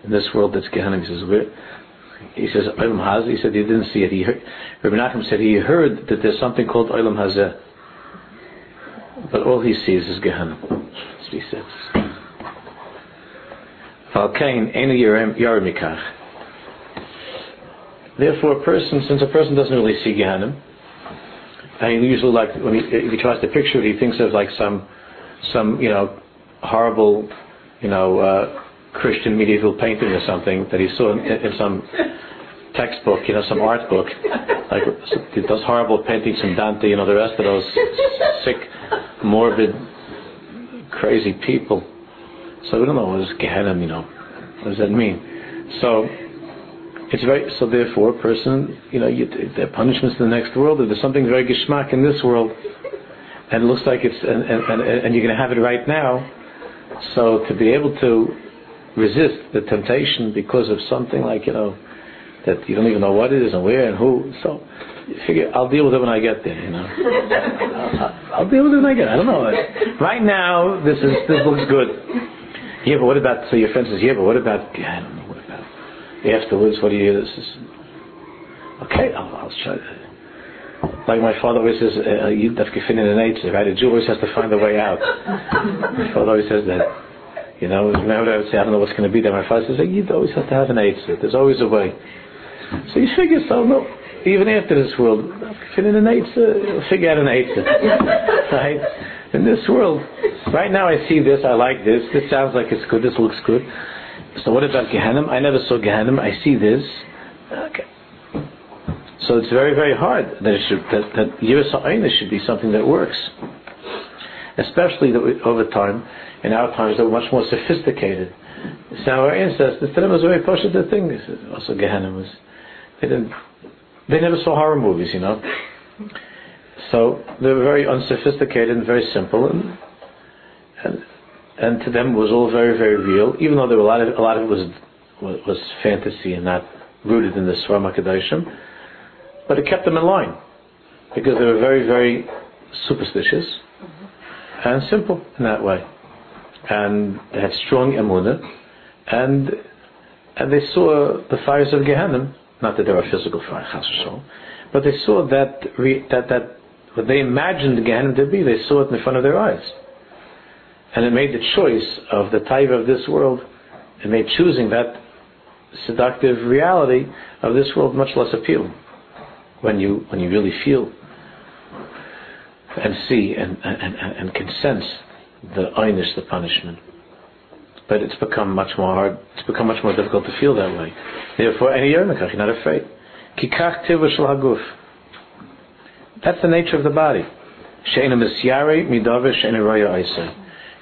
In this world that's Gehenna, he says, where, he says, Olam Haz, he said he didn't see it. He heard, Rabbi Nachman said he heard that there's something called Olam Hazeh. But all he sees is Gehenna. That's what he says. Therefore, a person, since a person doesn't really see Gehenna, and he usually like when he, if he tries to picture it, he thinks of like some, some you know, horrible, you know, uh, Christian medieval painting or something that he saw in, in some textbook, you know, some art book, like those horrible paintings from Dante, you know, the rest of those sick, morbid, crazy people. So we don't know what is Gehenna, you know. What does that mean? So it's very so. Therefore, a person, you know, you, there are punishments in the next world. If there's something very geschmack in this world, and it looks like it's, and, and, and, and you're going to have it right now. So to be able to resist the temptation because of something like you know that you don't even know what it is and where and who. So you figure I'll deal with it when I get there. You know, I'll, [LAUGHS] I'll, deal with it when I get. There. I don't know. Right now, this is this looks good. Yeah, but what about? So your friend says, yeah, but what about? Yeah, I don't know. What about afterwards? What do you? This is okay. I'll, I'll try. Like my father always says, uh, you have to fit in an right? A Jew always has to find a way out. my father always says that. You know, whenever I would say, I don't know what's going to be there, my father says, you always have to have an Eitzah. There's always a way. So you figure, so no, even after this world, fit in an Eitzah, uh, figure out an Eitzah. [LAUGHS] right? In this world, right now I see this, I like this, this sounds like it's good, this looks good. So what about Gehenna? I never saw Gehenna, I see this. Okay. So it's very, very hard that it should, that, that Yiras should be something that works. Especially that we, over time, in our times they were much more sophisticated. So our ancestors, to them was a very partial thing. Also Gehenna was, they didn't, they never saw horror movies, you know. So they were very unsophisticated and very simple, and and, and to them it was all very very real. Even though there were a lot of a lot of it was was, fantasy and not rooted in the Swarma Kadashim, but it kept them in line. Because they were very very superstitious. And simple in that way. And they had strong emunah, and and they saw the fires of Gehenna. Not that there were physical fires, but they saw that re, that that what they imagined Gehenna to be, they saw it in front of their eyes, and it made the choice of the type of this world. It made choosing that seductive reality of this world much less appealing when you when you really feel and see and, and, and, and can sense the einish, the punishment. But it's become much more hard, it's become much more difficult to feel that way. Therefore, any you're not afraid. Kikach haguf. That's the nature of the body. Midavish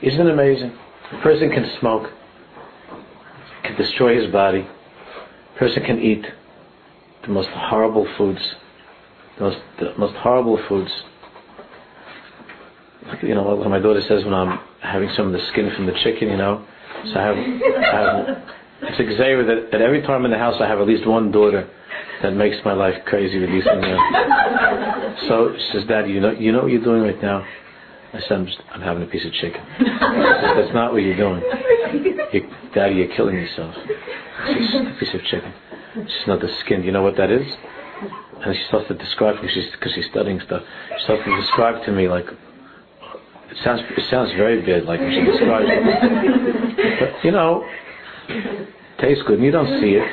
Isn't it amazing? A person can smoke, can destroy his body. A person can eat the most horrible foods, the most, the most horrible foods you know, like my daughter says when I'm having some of the skin from the chicken, you know. So I have, I have it's a that, that every time in the house I have at least one daughter that makes my life crazy with these things. so she says, Daddy, you know, you know what you're doing right now? I said, I'm, just, I'm having a piece of chicken. Said, That's not what you're doing. You, Daddy, you're killing yourself. It's a piece of chicken. It's not the skin. You know what that is? And she starts to describe, because she's, cause she's studying stuff, she starts to describe to me like it sounds it sounds very bad, like she describes. You know, tastes good, and you don't see it.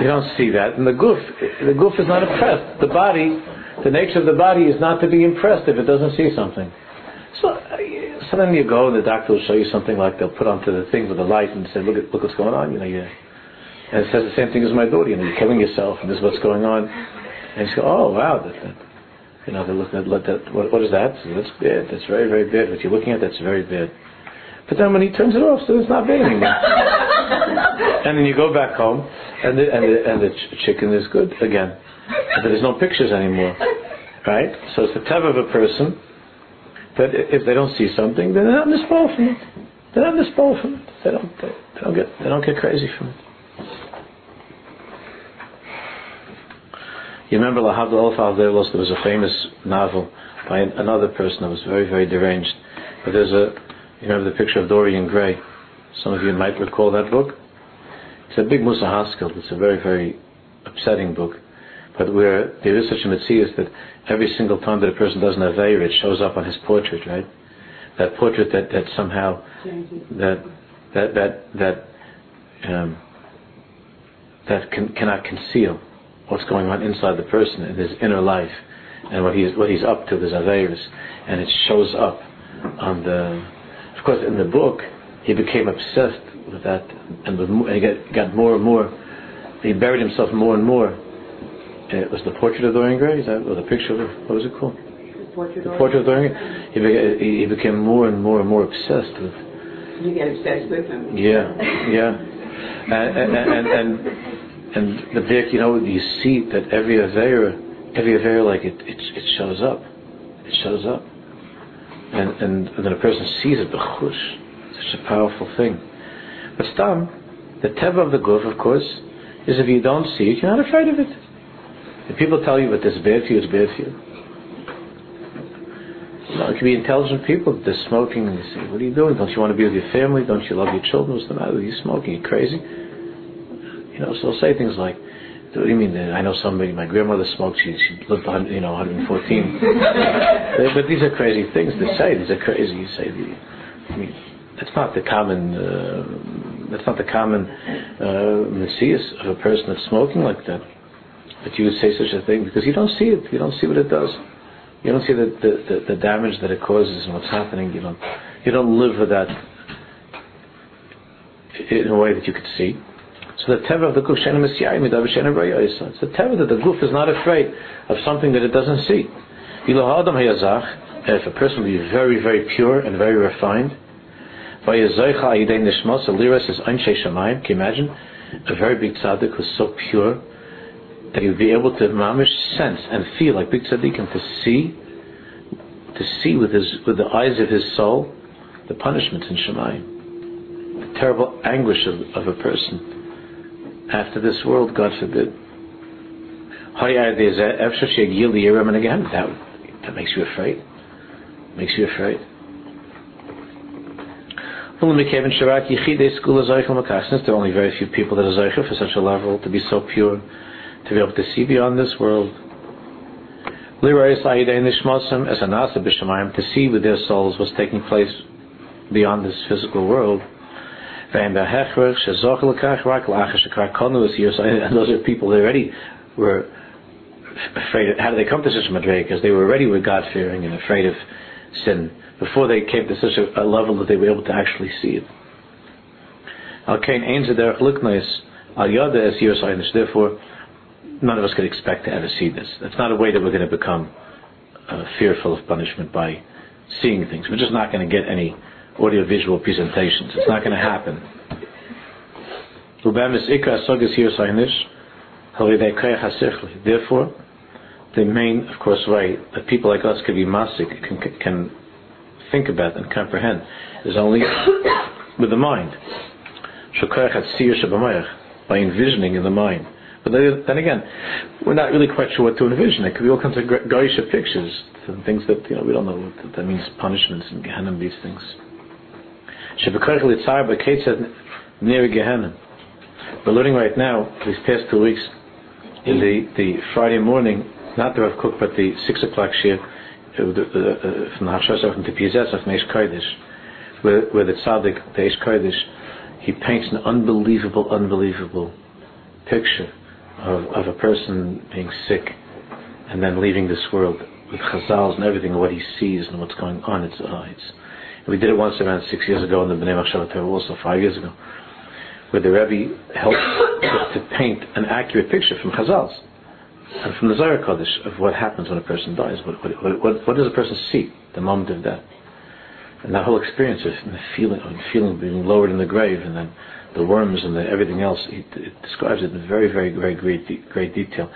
You don't see that. And the goof, the goof is not impressed. The body, the nature of the body is not to be impressed if it doesn't see something. So, uh, so then you go, and the doctor will show you something like they'll put onto the thing with the light and say, look at look what's going on. You know, you And it says the same thing as my daughter, you know, you're killing yourself, and this is what's going on. And she go, oh, wow, that, that, you know, they look at that, what, what is that? That's bad. That's very, very bad. What you're looking at, that's very bad. But then when he turns it off, so it's not bad anymore. [LAUGHS] and then you go back home, and the, and the, and the ch- chicken is good again. But there's no pictures anymore. Right? So it's the type of a person that if they don't see something, then they're not misball from it. They're not misball from it. They don't, they, they don't get, they don't get crazy from it. You remember La Lahavdil Olaf there was a famous novel by another person that was very, very deranged. But there's a, you remember the picture of Dorian Gray? Some of you might recall that book. It's a big Musa Haskell. It's a very, very upsetting book. But where there is such a mitzvah that every single time that a person does an Aveir, it shows up on his portrait, right? That portrait that, that somehow, that, that, that, that, um, that can, cannot conceal what's going on inside the person in his inner life and what he's, what he's up to, his Aveirs. And it shows up on the, of course, in the book, he became obsessed with that and, with, and he got, got more and more, he buried himself more and more it was the portrait of Dorian Gray. Is that or the picture of what was it called? The portrait, the portrait of Dorian Gray. He, he became more and more and more obsessed with. You get obsessed with him. Yeah, yeah, and and and, and, and the big, you know, you see that every avera, every avera, like it, it, it shows up, it shows up, and and, then a person sees it, b'chush, such a powerful thing. But stam, the teva of the guf, of course, is if you don't see it, you're not afraid of it. If people tell you that this is bad for you, it's bad for you. You know, it can be intelligent people they're smoking and they say, What are you doing? Don't you want to be with your family? Don't you love your children? What's the matter with you smoking? Are you crazy? You know, so they'll say things like, what do you mean? I know somebody, my grandmother smoked, she, she lived, you know, 114. [LAUGHS] but these are crazy things to say. These are crazy. You say, I mean, that's not the common, uh, that's not the common uh, messias of a person that's smoking like that that you would say such a thing because you don't see it. You don't see what it does. You don't see the, the, the, the damage that it causes and what's happening. You don't, you don't live with that in a way that you could see. So the teva of the guf shenem It's the teva that the guf is not afraid of something that it doesn't see. If a person be very, very pure and very refined, can you imagine? A very big tzaddik who's so pure that would be able to mamish sense and feel like big tzaddikim to see, to see with his with the eyes of his soul, the punishment in Shemayim, the terrible anguish of, of a person after this world, God forbid. There's a again. That, that makes you afraid. Makes you afraid. There are only very few people that are for such a level to be so pure to be able to see beyond this world. To see with their souls what's taking place beyond this physical world. And those are people that already were afraid. Of, how did they come to such a? Because they were already were God fearing and afraid of sin before they came to such a, a level that they were able to actually see it. Therefore, none of us could expect to ever see this. That's not a way that we're going to become uh, fearful of punishment by seeing things. We're just not going to get any audiovisual presentations. It's not going to happen. Therefore, the main, of course, way that people like us can be masik, can, can think about and comprehend, is only [COUGHS] with the mind. By envisioning in the mind. But then again, we're not really quite sure what to envision. It could be all kinds of Goyish pictures and things that you know we don't know what that means. Punishments and Gehenna, these things. Gehenna. We're learning right now these past two weeks in the, the Friday morning, not the Rav Kook, but the six o'clock shir uh, from the Hashasach and the Piazetz of Meish Kodesh, where, where the tzaddik, the Eish Kodesh, he paints an unbelievable, unbelievable picture of, of a person being sick and then leaving this world with chazals and everything, what he sees and what's going on. It's, uh, it's we did it once around six years ago in the Bnei Machshav also five years ago, where the Rebbe helped [COUGHS] to, paint an accurate picture from Chazals and from the Zohar Kodesh of what happens when a person dies. What, what, what, what does a person see the moment of death? And that whole experience of the feeling, of feeling being lowered in the grave, and then the worms and the, everything else. It, it describes it in very, very, very great, great detail.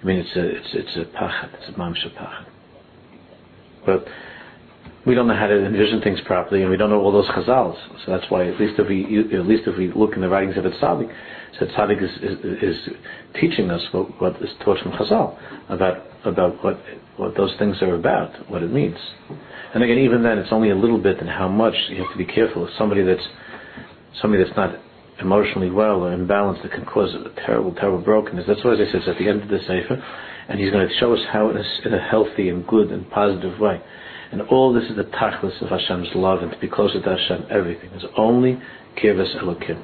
I mean, it's a, it's, it's a pachat, it's a mamsha pachat. But we don't know how to envision things properly, and we don't know all those chazals. So that's why, at least if we, at least if we look in the writings of a tzaddik, so tzaddik is, is, is teaching us what, what is taught from chazal about about what what those things are about, what it means. And again, even then, it's only a little bit, and how much you have to be careful. Somebody that's somebody that's not emotionally well or imbalanced, it can cause a terrible, terrible brokenness. That's why, as I said, it's at the end of the sefer, and he's going to show us how in a, in a healthy and good and positive way. And all this is the tachlis of Hashem's love and to be closer to Hashem. Everything is only kirvas elokim,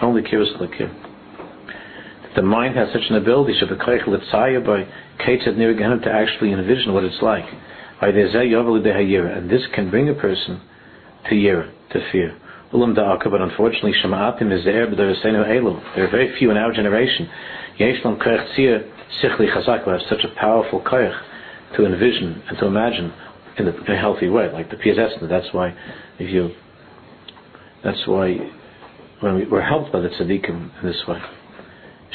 only kirvas elokim. The mind has such an ability, by Ketzad Nir to actually envision what it's like. And this can bring a person to yira, to fear. But unfortunately, Shama'atim is there, but there are very few in our generation. Yeshlam Sichli Chazak, have such a powerful koyach to envision and to imagine in a, a healthy way, like the PSS. That's why, if you, that's why when we, we're helped by the tzaddikim in this way.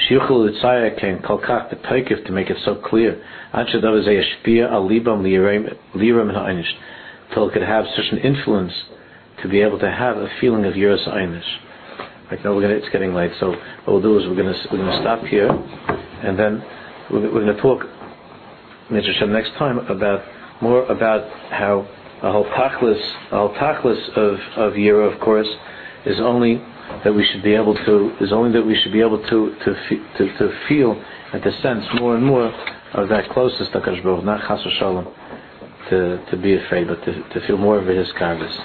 Shiuchel Litzaya came kalkach b'toikif to make it so clear. Anshad of yashpia al libam liram ha'inish, till it could have such an influence to be able to have a feeling of yiras einish. Right now we're it's getting late, so what we'll do is we're gonna we're gonna stop here, and then we're, we're gonna talk, Mitzvah next time about more about how a whole tachlis, a whole tachlis of of yira, of course, is only that we should be able to is only that we should be able to to to, to feel and to sense more and more of that closest to Kadosh Baruch, not chas shalom, to to be afraid, but to to feel more of his karvis.